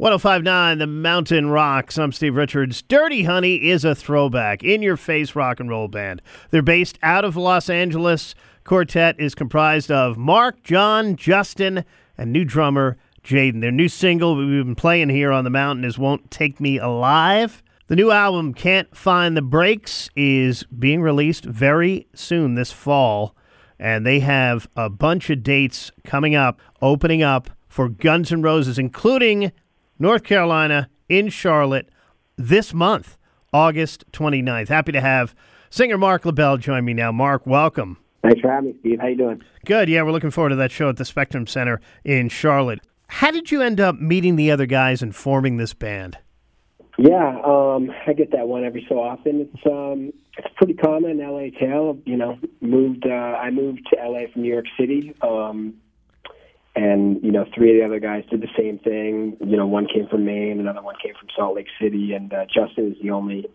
1059 The Mountain Rocks. I'm Steve Richards. Dirty Honey is a throwback, in your face rock and roll band. They're based out of Los Angeles. Quartet is comprised of Marc, John, Justin, and new drummer Jaden. Their new single we've been playing here on the mountain is Won't Take Me Alive. The new album, Can't Find the Brakes, is being released very soon this fall, and they have a bunch of dates coming up, opening up for Guns N' Roses, including North Carolina in Charlotte this month, August 29th. Happy to have singer Marc LaBelle join me now. Marc, welcome. Thanks for having me, Steve. How you doing? Good. Yeah, we're looking forward to that show at the Spectrum Center in Charlotte. How did you end up meeting the other guys and forming this band? Yeah, um, I get that one every so often. It's um, it's pretty common. LA tale. You know, moved. Uh, I moved to LA from New York City. Um, and you know three of the other guys did the same thing. You know one came from maine another one came from salt lake city and uh, justin is the only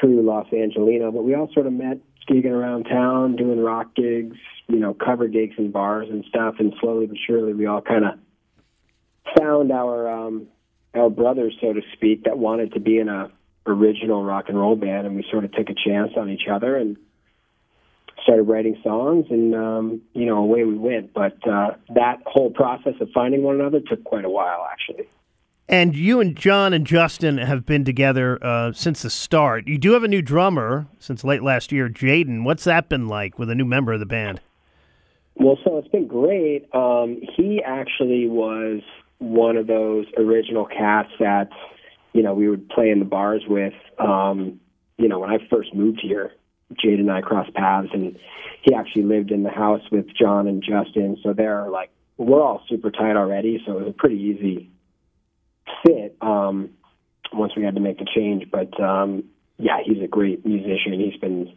true los angelino. But we all sort of met gigging around town doing rock gigs you know cover gigs in bars and stuff. And slowly but surely we all kind of found our um our brothers so to speak that wanted to be in a original rock and roll band. And we sort of took a chance on each other. And started writing songs, and um, you know, away we went. But uh, that whole process of finding one another took quite a while, actually. And you and John and Justin have been together uh, since the start. You do have a new drummer since late last year, Jaden. What's that been like with a new member of the band? Well, so it's been great. Um, he actually was one of those original cats that you know we would play in the bars with. Um, you know, when I first moved here, Jade and I crossed paths, and he actually lived in the house with John and Justin. So they're like, we're all super tight already. So it was a pretty easy fit um, once we had to make the change. But um, yeah, he's a great musician. He's been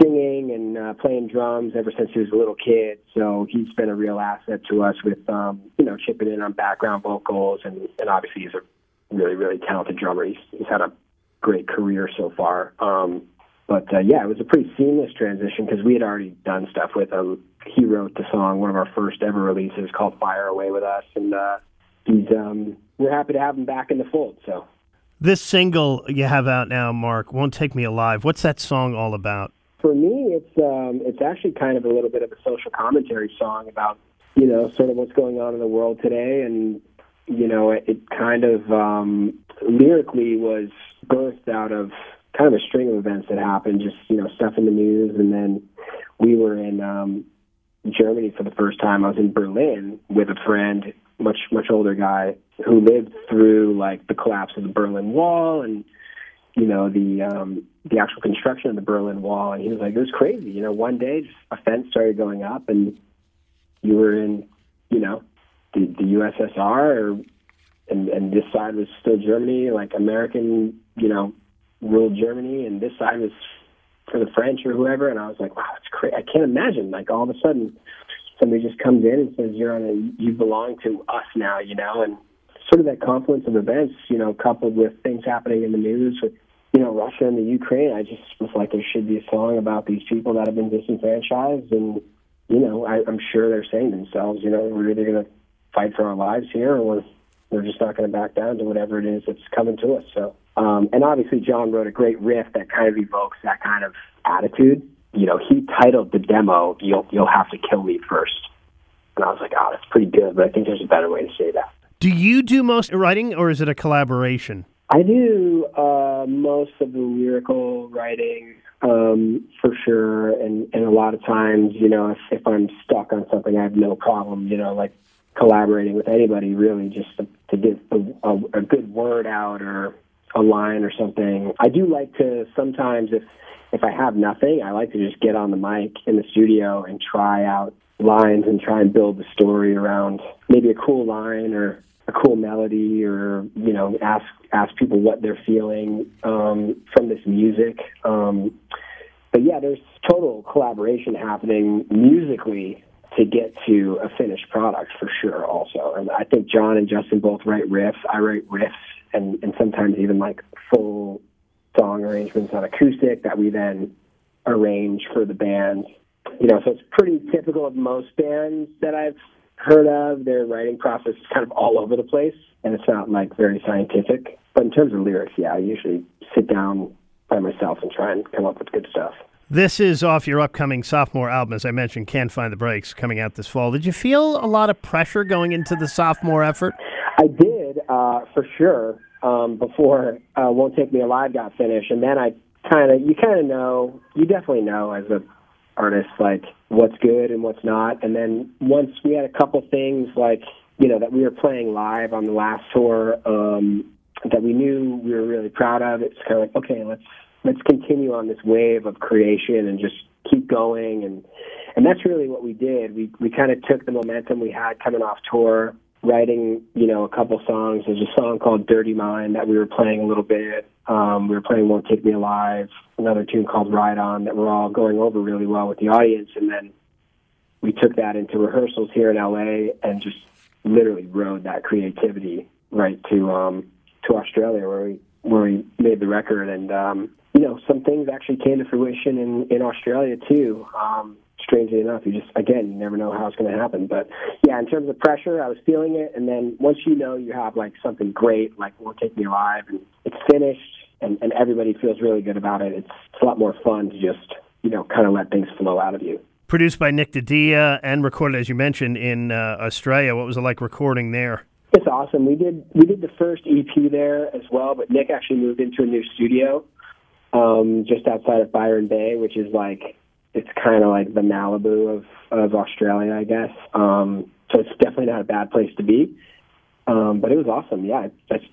singing and uh, playing drums ever since he was a little kid. So he's been a real asset to us with, um, you know, chipping in on background vocals. And, and obviously he's a really, really talented drummer. He's, he's had a great career so far. Um, but uh, yeah, it was a pretty seamless transition because we had already done stuff with him. He wrote the song, one of our first ever releases, called "Fire Away" with us, and uh, he's um, we're happy to have him back in the fold. So this single you have out now, Marc, "Won't Take Me Alive." What's that song all about? For me, it's um, it's actually kind of a little bit of a social commentary song about you know sort of what's going on in the world today, and you know it, it kind of um, lyrically was birthed out of kind of a string of events that happened, just you know stuff in the news, and then we were in um, Germany for the first time. I was in Berlin with a friend, much much older guy who lived through like the collapse of the Berlin Wall and you know the um, the actual construction of the Berlin Wall, and he was like, it was crazy. You know, one day just a fence started going up, and you were in you know the, the USSR, or, and and this side was still Germany, like American, you know ruled Germany, and this side was for the French or whoever. And I was like, wow, it's crazy. I can't imagine. Like all of a sudden, somebody just comes in and says, "You're on a, you belong to us now," you know, and sort of that confluence of events, you know, coupled with things happening in the news with, you know, Russia and the Ukraine. I just was like, there should be a song about these people that have been disenfranchised, and you know, I, I'm sure they're saying themselves, you know, we're either going to fight for our lives here, or we're, we're just not going to back down to whatever it is that's coming to us. So um, and obviously, John wrote a great riff that kind of evokes that kind of attitude. You know, he titled the demo "You'll You'll Have to Kill Me First. and I was like, "Oh, that's pretty good," but I think there's a better way to say that. Do you do most writing, or is it a collaboration? I do uh, most of the lyrical writing um, for sure, and and a lot of times, you know, if, if I'm stuck on something, I have no problem, you know, like collaborating with anybody really just to, to get a, a, a good word out or a line or something. I do like to sometimes if if I have nothing, I like to just get on the mic in the studio and try out lines and try and build the story around maybe a cool line or a cool melody or you know ask ask people what they're feeling um, from this music. Um, but yeah, there's total collaboration happening musically to get to a finished product for sure. Also, and I think John and Justin both write riffs. I write riffs and, and sometimes even like full song arrangements on acoustic that we then arrange for the band. You know, so it's pretty typical of most bands that I've heard of. Their writing process is kind of all over the place, and it's not like very scientific. But in terms of lyrics, yeah, I usually sit down by myself and try and come up with good stuff. This is off your upcoming sophomore album, as I mentioned, Can't Find the Brakes, coming out this fall. Did you feel a lot of pressure going into the sophomore effort? I did, uh, for sure, um, before uh, Won't Take Me Alive got finished. And then I kind of, you kind of know, you definitely know as a artist, like, what's good and what's not. And then once we had a couple things, like, you know, that we were playing live on the last tour, um, that we knew we were really proud of, it's kind of like, okay, let's let's continue on this wave of creation and just keep going and and that's really what we did. We we kind of took the momentum we had coming off tour, writing you know a couple songs. There's a song called "Dirty Mind" that we were playing a little bit. Um, we were playing "Won't Take Me Alive," another tune called "Ride On" that we're all going over really well with the audience, and then we took that into rehearsals here in LA and just literally rode that creativity right to um, to Australia where we where we made the record and um, you know, some things actually came to fruition in in Australia too. Um, strangely enough, you just again, you never know how it's going to happen. But yeah, in terms of pressure, I was feeling it, and then once you know you have like something great, like "Won't Take Me Alive," and it's finished, and and everybody feels really good about it. It's, it's a lot more fun to just you know kind of let things flow out of you. Produced by Nick Didia and recorded, as you mentioned, in uh, Australia. What was it like recording there? It's awesome. We did we did the first EP there as well, but Nick actually moved into a new studio um, just outside of Byron Bay, which is like it's kind of like the Malibu of of Australia, I guess. Um, so it's definitely not a bad place to be. Um, but it was awesome. Yeah, that's.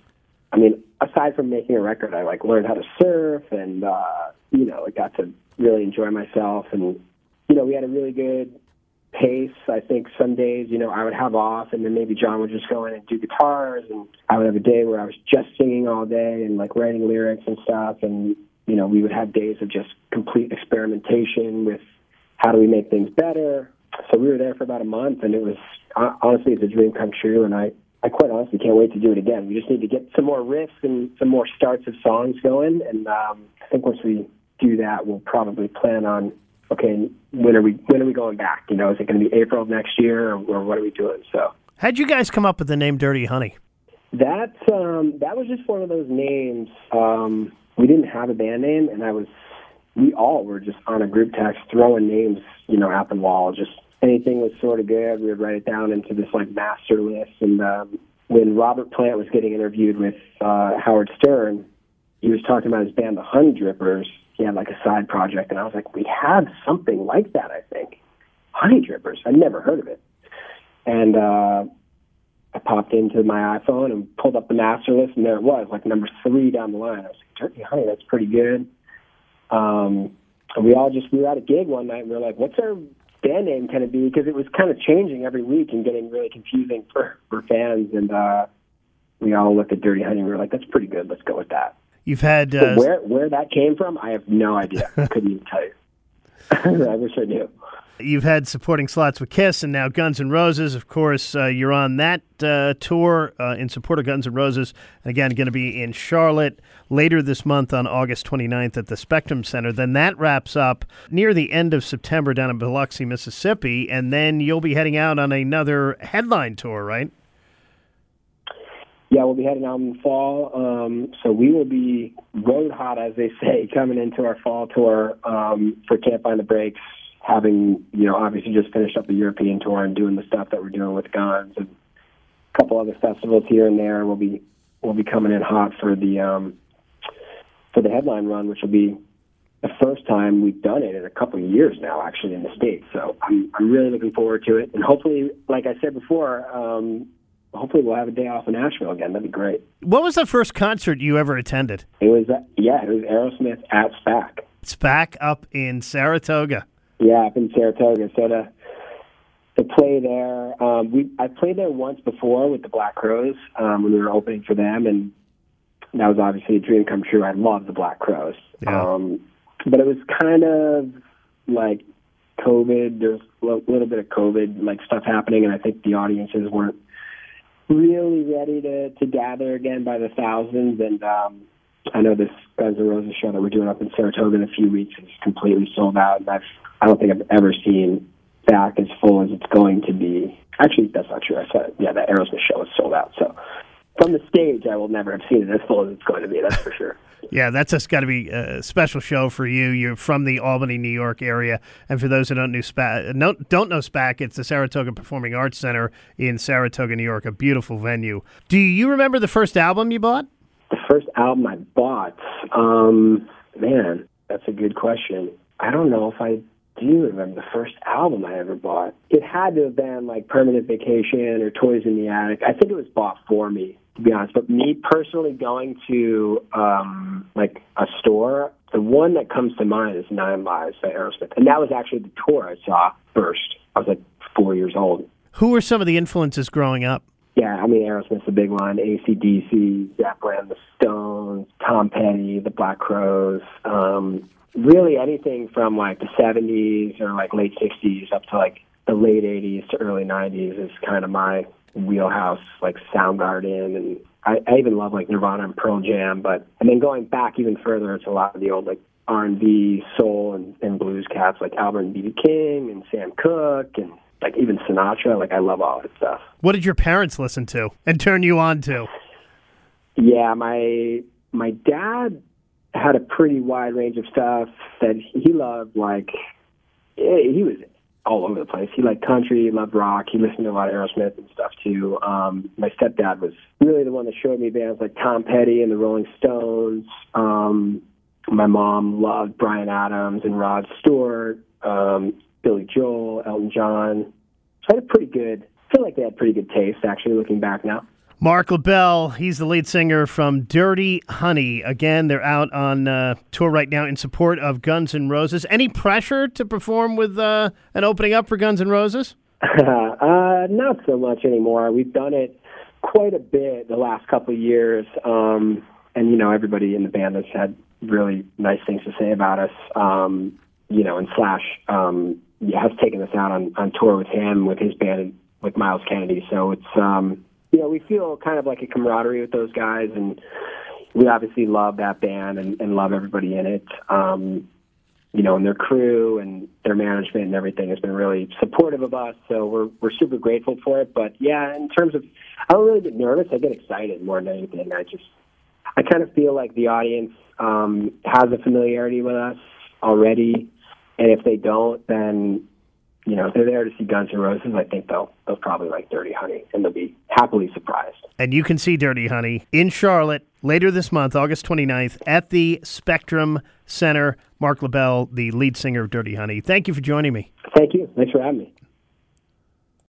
I mean, aside from making a record, I like learned how to surf, and uh, you know, I got to really enjoy myself, and you know, we had a really good pace. I think some days, you know, I would have off, and then maybe John would just go in and do guitars, and I would have a day where I was just singing all day and like writing lyrics and stuff, and you know, we would have days of just complete experimentation with how do we make things better. So we were there for about a month, and it was honestly it's a dream come true. And I, I quite honestly can't wait to do it again. We just need to get some more riffs and some more starts of songs going. And um, I think once we do that, we'll probably plan on okay, when are we when are we going back? You know, is it going to be April of next year, or, or what are we doing? So, how'd you guys come up with the name Dirty Honey? That um, that was just one of those names. Um, we didn't have a band name, and I was we all were just on a group text throwing names, you know, at the wall. Just anything was sort of good, we would write it down into this like master list. And um, when Robert Plant was getting interviewed with uh, Howard Stern, he was talking about his band, the Honey Drippers. He had like a side project, and I was like, we have something like that, I think. Honey Drippers. I'd never heard of it. And uh, I popped into my iPhone and pulled up the master list, and there it was, like number three down the line. I was like, Dirty Honey, that's pretty good. Um, and we all just we were at a gig one night, and we were like, what's our band name going to be? Because it was kind of changing every week and getting really confusing for for fans. And uh, we all looked at Dirty Honey, and we were like, that's pretty good. Let's go with that. You've had uh, where where that came from, I have no idea. I couldn't even tell you. I wish I knew. You've had supporting slots with Kiss and now Guns N' Roses. Of course, uh, you're on that uh, tour uh, in support of Guns N' Roses. Again, going to be in Charlotte later this month on August 29th at the Spectrum Center. Then that wraps up near the end of September down in Biloxi, Mississippi. And then you'll be heading out on another headline tour, right? Yeah, we'll be heading out in the fall. Um, so we will be road hot, as they say, coming into our fall tour um, for Can't Find the Brakes having you know obviously just finished up the European tour and doing the stuff that we're doing with Guns and a couple other festivals here and there. We'll be we'll be coming in hot for the um, for the headline run, which will be the first time we've done it in a couple of years now, actually in the states. So I'm I'm really looking forward to it, and hopefully, like I said before. Um, hopefully we'll have a day off in Nashville again. That'd be great. What was the first concert you ever attended? It was uh, yeah, it was Aerosmith at SPAC. SPAC up in Saratoga. Yeah, up in Saratoga. So to to play there, um, we I played there once before with the Black Crowes um, when we were opening for them, and that was obviously a dream come true. I love the Black Crowes, yeah. um, but it was kind of like COVID. There's a little bit of COVID like stuff happening, and I think the audiences weren't really ready to to gather again by the thousands. And um, I know this Guns N' Roses show that we're doing up in Saratoga in a few weeks is completely sold out, and I've I don't think I've ever seen SPAC as full as it's going to be. Actually, that's not true. I saw yeah, the Aerosmith show was sold out. So from the stage, I will never have seen it as full as it's going to be. That's for sure. Yeah, that's just got to be a special show for you. You're from the Albany, New York area, and for those who don't know SPAC, don't know SPAC, it's the Saratoga Performing Arts Center in Saratoga, New York, a beautiful venue. Do you remember the first album you bought? The first album I bought, um, man, that's a good question. I don't know if I do remember the first album I ever bought. It had to have been like Permanent Vacation or Toys in the Attic. I think it was bought for me, to be honest. But me personally going to um like a store, the one that comes to mind is Nine Lives by Aerosmith. And that was actually the tour I saw first. I was like four years old. Who were some of the influences growing up? Yeah, I mean Aerosmith's a big one. ACDC, Zeppelin, the Stones, Tom Petty, the Black Crowes. Um, really anything from like the 70s or like late 60s up to like the late 80s to early 90s is kind of my wheelhouse, like Soundgarden, and I, I even love like Nirvana and Pearl Jam. But and then going back even further, it's a lot of the old like R&B, soul, and, and blues cats like Albert and B.B. King and Sam Cooke and like even Sinatra. Like I love all that stuff. What did your parents listen to and turn you on to? Yeah, my my dad had a pretty wide range of stuff that he loved. Like he was all over the place. He liked country, he loved rock. He listened to a lot of Aerosmith and stuff too. Um, my stepdad was really the one that showed me bands like Tom Petty and the Rolling Stones. Um, my mom loved Bryan Adams and Rod Stewart, um, Billy Joel, Elton John. So I had a pretty good. I feel like they had pretty good taste actually, looking back now. Marc LaBelle, he's the lead singer from Dirty Honey. Again, they're out on uh, tour right now in support of Guns N' Roses. Any pressure to perform with uh, an opening up for Guns N' Roses? uh, not so much anymore. We've done it quite a bit the last couple of years, um, and you know everybody in the band has had really nice things to say about us. Um, you know, and Slash um, has taken us out on, on tour with him with his band and with Myles Kennedy. So it's um, you know, we feel kind of like a camaraderie with those guys, and we obviously love that band and, and love everybody in it. Um, you know, and their crew and their management and everything has been really supportive of us. So we're we're super grateful for it. But yeah, in terms of, I don't really get nervous. I get excited more than anything. I just, I kind of feel like the audience um, has a familiarity with us already, and if they don't, then you know, if they're there to see Guns N' Roses, I think they'll they'll probably like Dirty Honey, and they'll be happily surprised. And you can see Dirty Honey in Charlotte later this month, August 29th, at the Spectrum Center. Marc LaBelle, the lead singer of Dirty Honey. Thank you for joining me. Thank you. Thanks for having me.